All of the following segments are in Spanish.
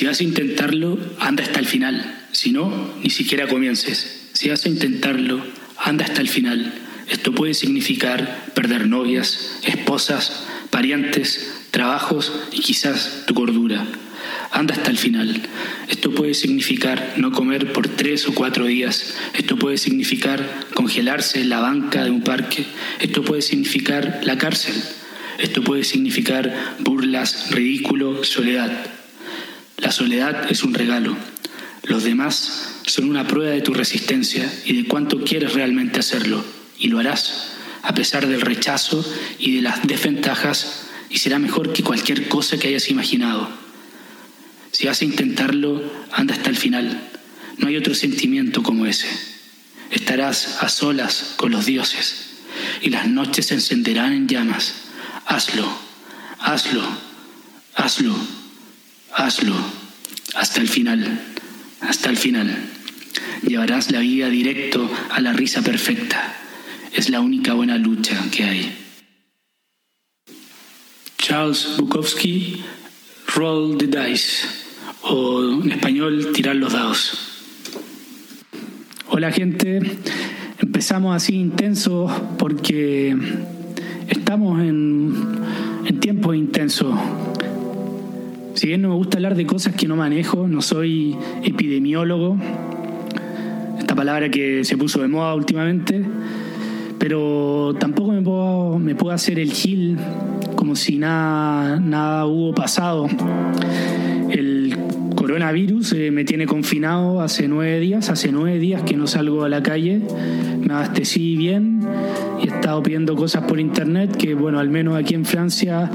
Si vas a intentarlo, anda hasta el final. Si no, ni siquiera comiences. Si vas a intentarlo, anda hasta el final. Esto puede significar perder novias, esposas, parientes, trabajos y quizás tu cordura. Anda hasta el final. Esto puede significar no comer por tres o cuatro días. Esto puede significar congelarse en la banca de un parque. Esto puede significar la cárcel. Esto puede significar burlas, ridículo, soledad. La soledad es un regalo. Los demás son una prueba de tu resistencia y de cuánto quieres realmente hacerlo. Y lo harás, a pesar del rechazo y de las desventajas, y será mejor que cualquier cosa que hayas imaginado. Si vas a intentarlo, anda hasta el final. No hay otro sentimiento como ese. Estarás a solas con los dioses y las noches se encenderán en llamas. Hazlo, hazlo, hazlo, hazlo, hasta el final, hasta el final. Llevarás la vida directo a la risa perfecta. Es la única buena lucha que hay. Charles Bukowski, Roll the Dice, o en español, tirar los dados. Hola gente, empezamos así intensos porque estamos en, en tiempos intensos. Si bien no me gusta hablar de cosas que no manejo, no soy epidemiólogo, esta palabra que se puso de moda últimamente, pero tampoco me puedo, me puedo hacer el gil como si nada, nada hubo pasado. El coronavirus eh, me tiene confinado hace nueve días, hace nueve días que no salgo a la calle, me abastecí bien y he estado pidiendo cosas por internet que, bueno, al menos aquí en Francia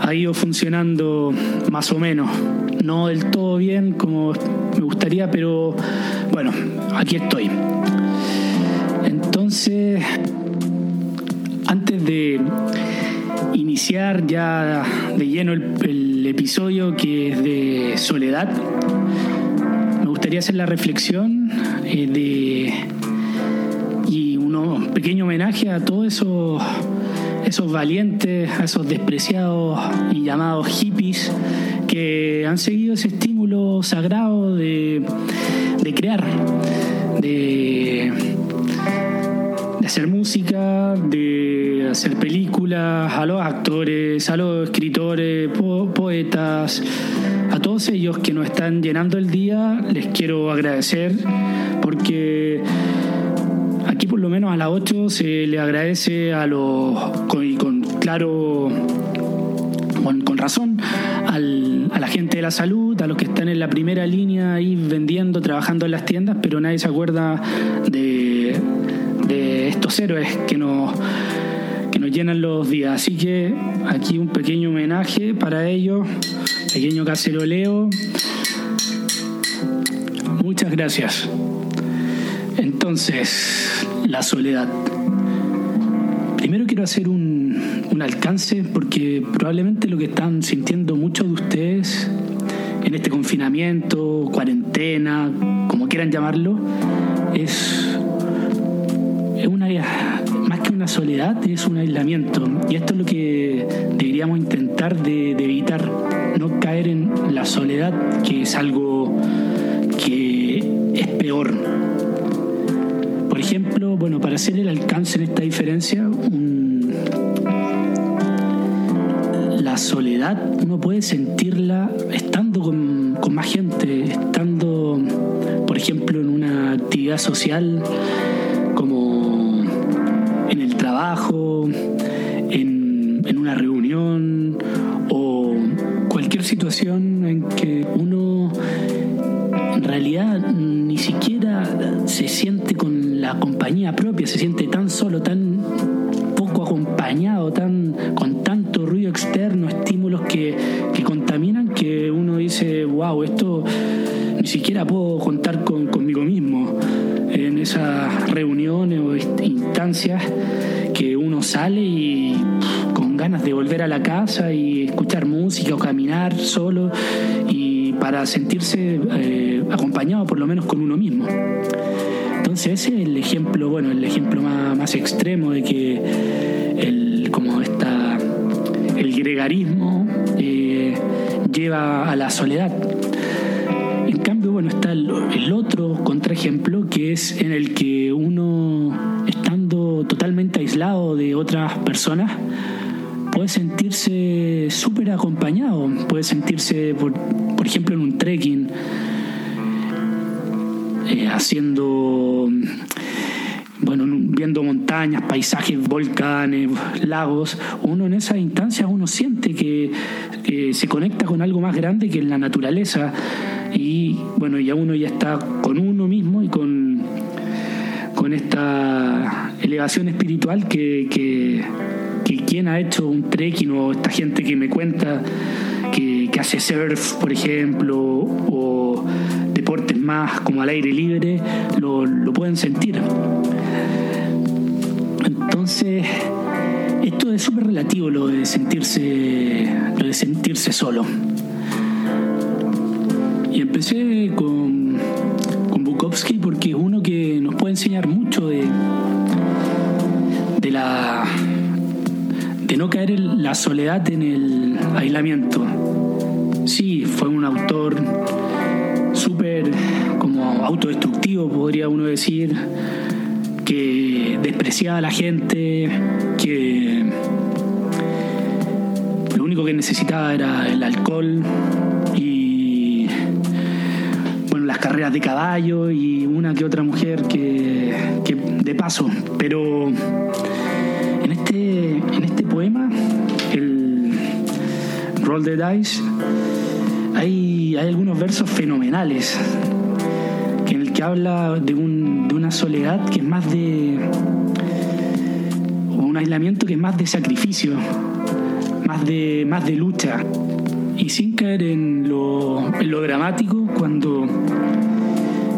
ha ido funcionando más o menos. No del todo bien como me gustaría, pero bueno, aquí estoy. Entonces, antes de iniciar ya de lleno el, episodio que es de soledad, me gustaría hacer la reflexión eh, de y un pequeño homenaje a todos esos esos valientes, a esos despreciados y llamados hippies que han seguido ese estímulo sagrado de, de crear, de hacer música, de hacer películas, a los actores, a los escritores, poetas, a todos ellos que nos están llenando el día, les quiero agradecer porque aquí por lo menos a las 8 se le agradece a los, con, con claro, con, razón, al, a la gente de la salud, a los que están en la primera línea ahí vendiendo, trabajando en las tiendas, pero nadie se acuerda de de estos héroes que nos, que nos llenan los días. Así que aquí un pequeño homenaje para ellos, pequeño caceroleo. Muchas gracias. Entonces, la soledad. Primero quiero hacer un, un alcance porque probablemente lo que están sintiendo muchos de ustedes en este confinamiento, cuarentena, como quieran llamarlo, es una más que una soledad, es un aislamiento. Y esto es lo que deberíamos intentar de, evitar, no caer en la soledad, que es algo que es peor. Por ejemplo, bueno, para hacer el alcance en esta diferencia, la soledad uno puede sentirla estando con, más gente, estando, por ejemplo, en una actividad social trabajo, en, en una reunión o cualquier situación en que uno en realidad ni siquiera se siente la compañía propia, se siente tan solo, tan poco acompañado, tan, con tanto ruido externo, estímulos que, que contaminan, que uno dice, wow, esto ni siquiera puedo contar con, conmigo mismo en esas reuniones o instancias que uno sale y con ganas de volver a la casa y escuchar música o caminar solo y para sentirse eh, acompañado por lo menos con uno mismo. Entonces ese es el ejemplo, bueno, el ejemplo más, extremo de que el, como esta, el gregarismo eh, lleva a la soledad. bueno, está el, el otro contraejemplo que es en el que uno, estando totalmente aislado de otras personas, puede sentirse súper acompañado, puede sentirse, por, por, ejemplo, en un trekking, eh, haciendo, bueno, viendo montañas, paisajes, volcanes, lagos, uno en esas instancias uno siente que, se conecta con algo más grande que en la naturaleza y bueno, ya uno ya está con uno mismo y con, con esta elevación espiritual que, que quien ha hecho un trekking o esta gente que me cuenta que, hace surf, por ejemplo, más como al aire libre, lo, lo pueden sentir. Entonces, esto es súper relativo lo de sentirse lo de sentirse solo. Y empecé con, con Bukowski porque es uno que nos puede enseñar mucho de, de la de no caer en la soledad en el aislamiento. Sí, fue un autor autodestructivo, podría uno decir, que despreciaba a la gente, que lo único que necesitaba era el alcohol y bueno, las carreras de caballo y una que otra mujer que, que de paso, pero en este, en este poema, el Roll the Dice, hay, hay algunos versos fenomenales que habla de, un, de una soledad que es más de. o un aislamiento que es más de sacrificio, más de, más de lucha. Y sin caer en lo, en lo dramático, cuando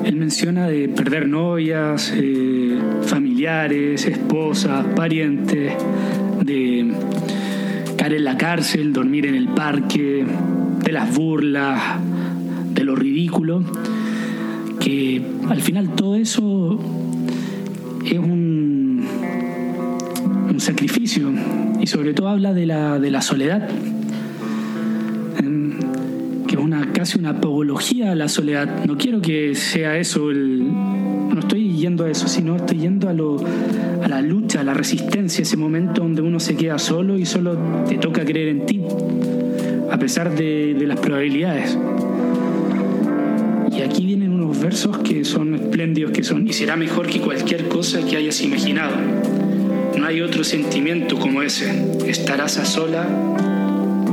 él menciona de perder novias, eh, familiares, esposas, parientes, de caer en la cárcel, dormir en el parque, de las burlas, de lo ridículo, que al final todo eso es un, un sacrificio y sobre todo habla de la, de la soledad que es una, casi una apología a la soledad. No quiero que sea eso el. No estoy yendo a eso, sino estoy yendo a, lo, a la lucha, a la resistencia, ese momento donde uno se queda solo y solo te toca creer en ti, a pesar de, de las probabilidades. Y aquí vienen unos versos que son espléndidos, que son, y será mejor que cualquier cosa que hayas imaginado. No hay otro sentimiento como ese. Estarás a sola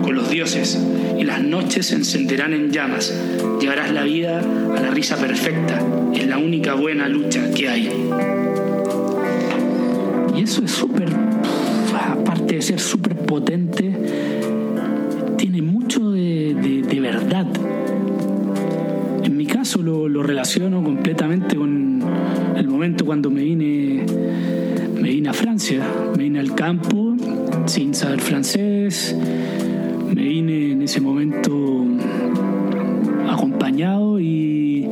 con los dioses y las noches se encenderán en llamas. Llevarás la vida a la risa perfecta. Es la única buena lucha que hay. Y eso es súper, aparte de ser súper potente, tiene mucho de, de, de, verdad. Caso lo, relaciono completamente con el momento cuando me vine, me vine a Francia, me vine al campo sin saber francés. Me vine en ese momento acompañado y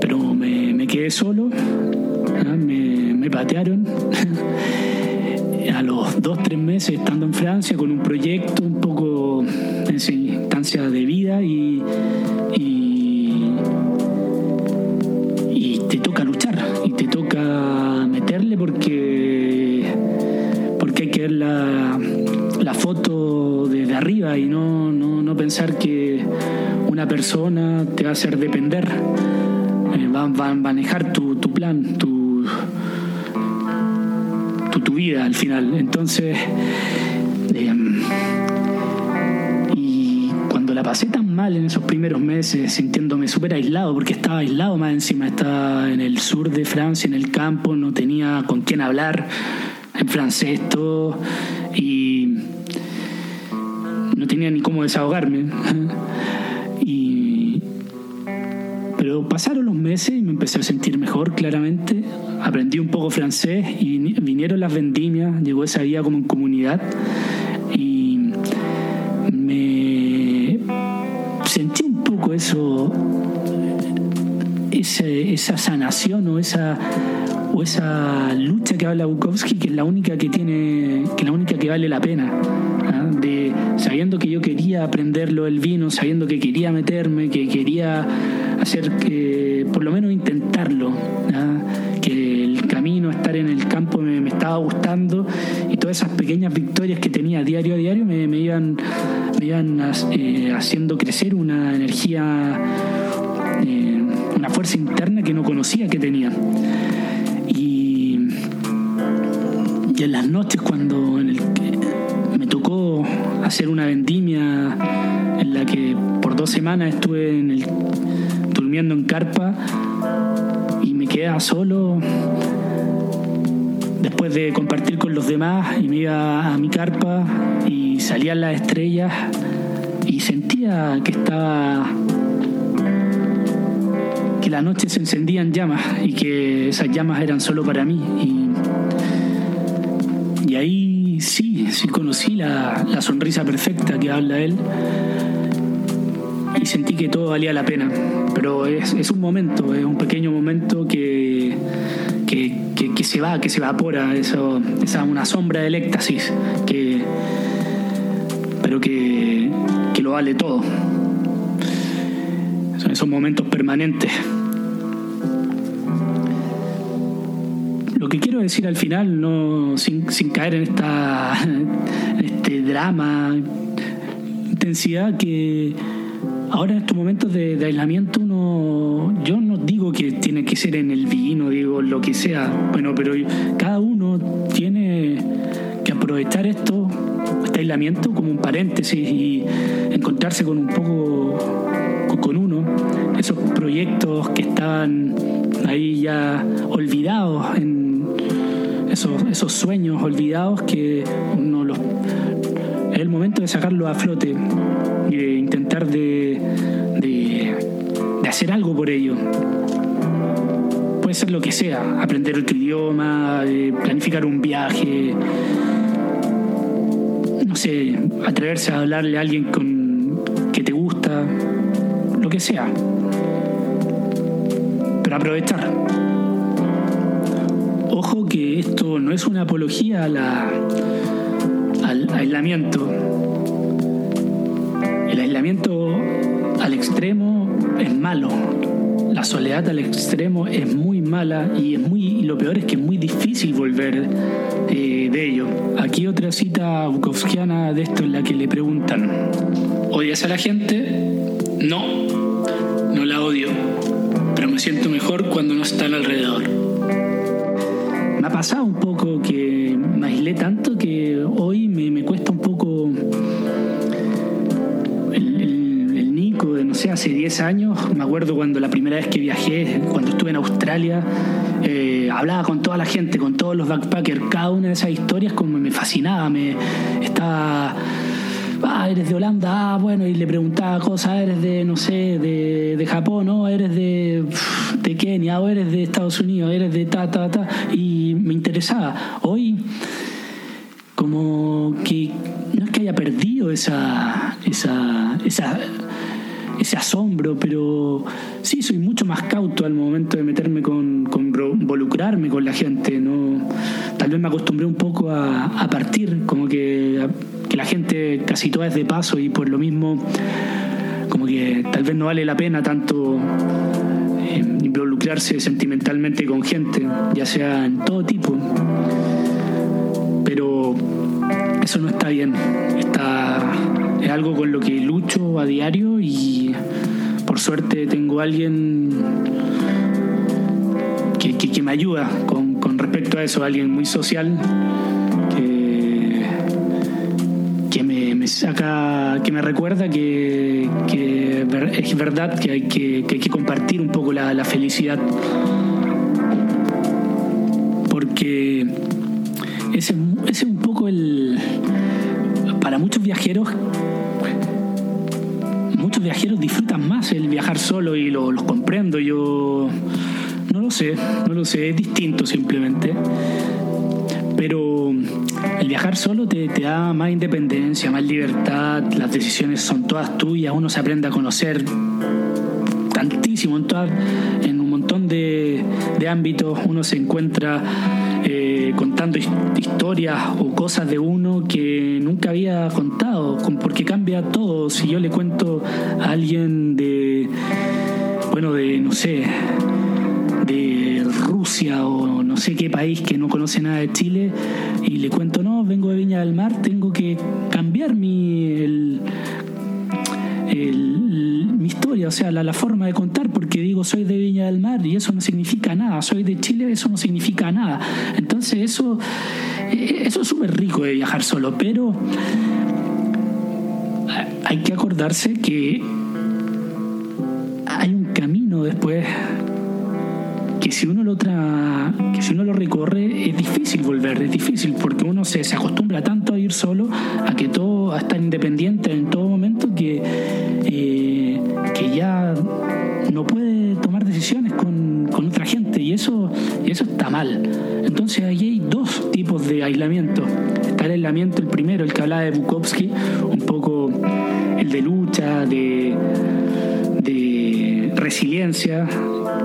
pero me, me quedé solo me, me, patearon a los dos tres meses estando en Francia con un proyecto un poco en instancia de vida y, que una persona te va a hacer depender, eh, va, a manejar tu, plan, tu, tu, vida al final. Entonces, eh, y cuando la pasé tan mal en esos primeros meses, sintiéndome súper aislado, porque estaba aislado más encima, estaba en el sur de Francia, en el campo, no tenía con quién hablar en francés todo tenía ni cómo desahogarme. Y, pero pasaron los meses y me empecé a sentir mejor claramente. Aprendí un poco francés y vinieron las vendimias, llegó esa vida como en comunidad y me sentí un poco eso, esa, esa sanación o esa o esa lucha que habla Bukowski que es la única que tiene que la única que vale la pena. Sabiendo que yo quería aprenderlo el vino sabiendo que quería meterme que quería hacer que, por lo menos intentarlo, que el camino, estar en el campo me, estaba gustando y todas esas pequeñas victorias que tenía diario a diario me, iban, me iban eh, haciendo crecer una energía, eh, una fuerza interna que no conocía que tenía. Y, y en las noches cuando hacer una vendimia en la que por dos semanas estuve durmiendo en carpa y me quedaba solo después de compartir con los demás y me iba a mi carpa y salían las estrellas y sentía que estaba que la noche se encendían llamas y que esas llamas eran solo para mí y, y ahí sí, sí conocí la, la sonrisa perfecta que habla él y sentí que todo valía la pena. Pero es, es un momento, es un pequeño momento que, que, que, se va, que se evapora, eso, esa una sombra del éxtasis, que, pero que, que lo vale todo. Son esos momentos permanentes. Lo que quiero decir al final, no, sin, sin caer en, esta, este drama, intensidad, que Ahora en estos momentos de, aislamiento uno, yo no digo que tiene que ser en el vino, digo lo que sea, bueno, pero cada uno tiene que aprovechar esto, este aislamiento como un paréntesis y encontrarse con un poco con uno, esos proyectos que estaban ahí ya olvidados en esos, sueños olvidados que uno los es el momento de sacarlo a flote y de intentar de, de, hacer algo por ello. Puede ser lo que sea, aprender otro idioma, planificar un viaje, no sé, atreverse a hablarle a alguien con, que te gusta, lo que sea. Pero aprovechar. Ojo que esto no es una apología al aislamiento el aislamiento al extremo es malo. La soledad al extremo es muy mala y es muy lo peor es que es muy difícil volver eh, de ello. Aquí otra cita bukowskiana de esto en la que le preguntan, ¿odias a la gente? No, no la odio, pero me siento mejor cuando no están alrededor. Ha pasado un poco que me aislé tanto que hoy me, cuesta un poco hace 10 años, me acuerdo cuando la primera vez que viajé, cuando estuve en Australia, eh, hablaba con toda la gente, con todos los backpackers, cada una de esas historias como me fascinaba, me estaba... Ah, eres de Holanda, ah, bueno, y le preguntaba cosas, eres de, no sé, de, de Japón, no, eres de, de Kenia, o eres de Estados Unidos, eres de ta, ta, ta, y me interesaba. Hoy, como que no es que haya perdido esa, esa, esa ese asombro, pero sí soy mucho más cauto al momento de meterme con, con involucrarme con la gente. ¿no? Tal vez me acostumbré un poco a, partir, como que, que la gente casi toda es de paso y por lo mismo como que tal vez no vale la pena tanto eh, involucrarse sentimentalmente con gente, ya sea en todo tipo. Pero eso no está bien. Está, es algo con lo que lucho a diario y por suerte tengo a alguien que, me ayuda con, con, respecto a eso, alguien muy social saca, que me recuerda que, es verdad que hay que, compartir un poco la, felicidad. Porque ese, ese es un poco el... Para muchos viajeros, muchos viajeros disfrutan más el viajar solo y lo, los comprendo. Yo no lo sé, no lo sé, es distinto simplemente. Pero el viajar solo te, te, da más independencia, más libertad, las decisiones son todas tuyas, uno se aprende a conocer tantísimo en, un montón de, de ámbitos, uno se encuentra eh, contando historias o cosas de uno que nunca había contado, porque cambia todo. Si yo le cuento a alguien de bueno, de, no sé, O no sé qué país que no conoce nada de Chile y le cuento, no, vengo de Viña del Mar, tengo que cambiar mi, mi historia, o sea, la, la, forma de contar, porque digo, soy de Viña del Mar y eso no significa nada, soy de Chile, eso no significa nada. Entonces eso, eso es súper rico de viajar solo, pero hay que acordarse que hay un camino después que si uno lo tra que si uno lo recorre es difícil volver, es difícil porque uno se, se acostumbra tanto a ir solo, a que todo, a estar independiente en todo momento que, eh, que ya no puede tomar decisiones con, con otra gente y eso, y eso está mal. Entonces ahí hay dos tipos de aislamiento. Está el aislamiento, el primero, el que hablaba de Bukowski, un poco el de lucha, de, de resiliencia,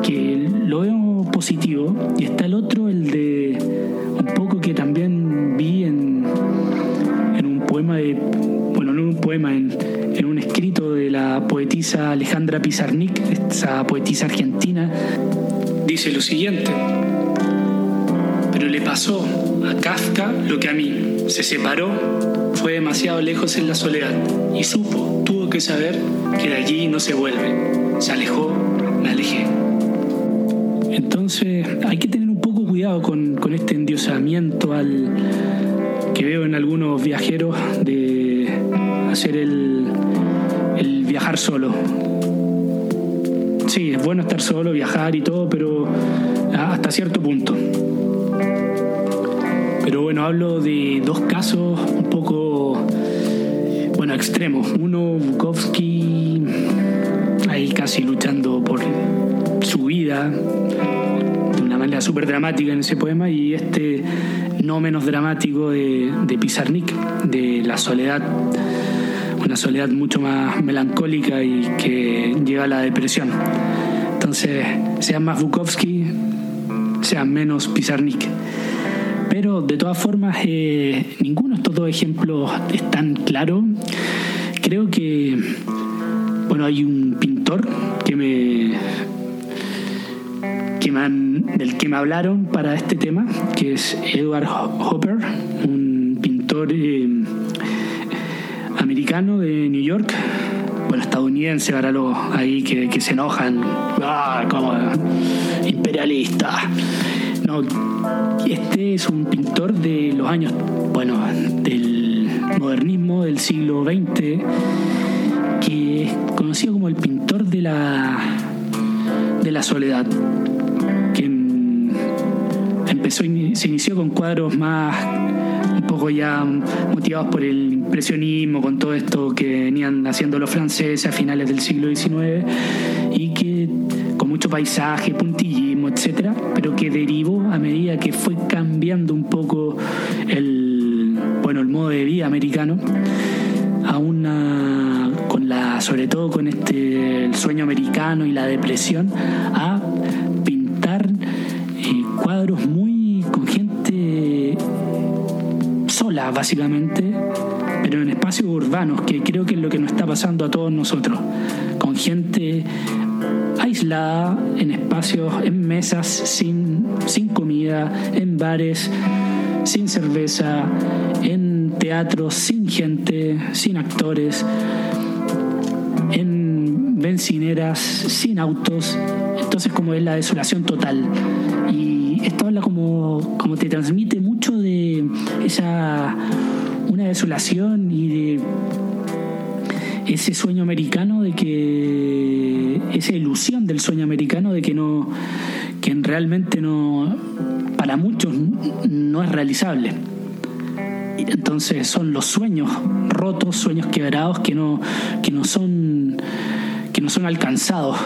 que lo positivo, y está el otro, el de un poco que también vi en, en un poema de, bueno, no en un poema, en, en un escrito de la poetisa Alejandra Pizarnik, esa poetisa argentina, dice lo siguiente, pero le pasó a Kafka lo que a mí, se separó, fue demasiado lejos en la soledad y supo, tuvo que saber que de allí no se vuelve, se alejó, me alejé. Entonces hay que tener un poco cuidado con, este endiosamiento que veo en algunos viajeros de hacer el, el viajar solo. Sí, es bueno estar solo, viajar y todo, pero hasta cierto punto. Pero bueno, hablo de dos casos un poco, bueno, extremos. Uno, Bukowski, ahí casi luchando por su vida, súper dramática en ese poema, y este no menos dramático de, de Pizarnik, de la soledad una soledad mucho más melancólica y que lleva a la depresión. Entonces, sean más Bukowski, sean menos Pizarnik. Pero de todas formas, eh, ninguno de estos dos ejemplos es tan claro. Creo que, bueno, hay un pintor que me, del que me hablaron para este tema, que es Edward Hopper, un pintor eh, americano de New York, bueno, estadounidense para los ahí que, se enojan, ah, como imperialista. No, este es un pintor de los años, bueno, del modernismo del siglo XX, que es conocido como el pintor de la, de la soledad, se inició con cuadros más un poco ya motivados por el impresionismo, con todo esto que venían haciendo los franceses a finales del siglo XIX y que con mucho paisaje, puntillismo, etcétera, pero que derivó a medida que fue cambiando un poco el bueno el modo de vida americano a una con la sobre todo con este el sueño americano y la depresión a pintar eh, cuadros muy básicamente pero en espacios urbanos que creo que es lo que nos está pasando a todos nosotros con gente aislada en espacios, en mesas sin, sin comida, en bares sin cerveza, en teatros sin gente, sin actores, en bencineras sin autos. Entonces como es la desolación total. Esto habla como, como te transmite mucho de esa una desolación y de ese sueño americano de que esa ilusión del sueño americano de que no que realmente no para muchos no es realizable. Entonces son los sueños rotos sueños quebrados que no que no son que no son alcanzados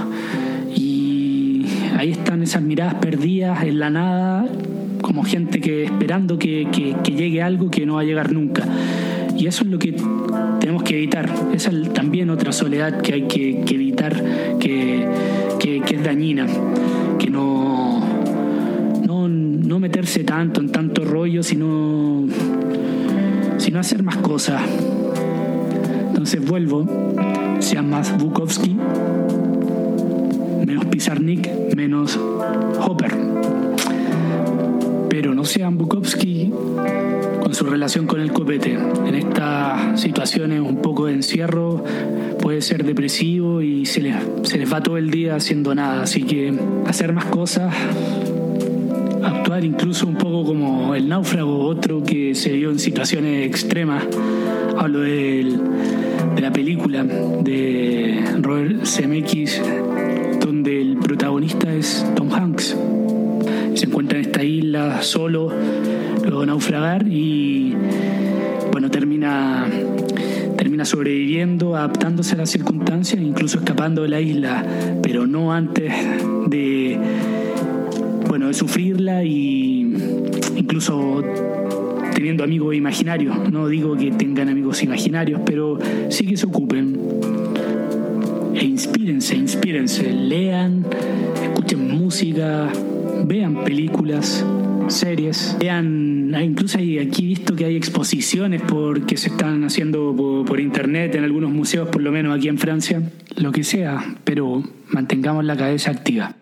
ahí están esas miradas perdidas en la nada como gente que esperando que, que, llegue algo que no va a llegar nunca y eso es lo que tenemos que evitar. Esa es también otra soledad que hay que, que evitar, que, que, es dañina, que no, no, no meterse tanto en tanto rollo, sino, sino hacer más cosas. Entonces vuelvo, sea más Bukowski, menos Pizarnik, menos Hopper. Pero no sean Bukowski con su relación con el copete. En estas situaciones un poco de encierro puede ser depresivo y se les, se les va todo el día haciendo nada. Así que hacer más cosas, actuar incluso un poco como el náufrago, otro que se vio en situaciones extremas. Hablo de la película de Robert Zemeckis, el protagonista es Tom Hanks. Se encuentra en esta isla solo, luego naufragar y bueno, termina termina sobreviviendo, adaptándose a las circunstancias, incluso escapando de la isla, pero no antes de bueno, de sufrirla y incluso teniendo amigos imaginarios. No digo que tengan amigos imaginarios, pero sí que se ocupen. Inspírense, lean, escuchen música, vean películas, series, vean, incluso hay, aquí he visto que hay exposiciones porque se están haciendo por, por internet en algunos museos, por lo menos aquí en Francia, lo que sea, pero mantengamos la cabeza activa.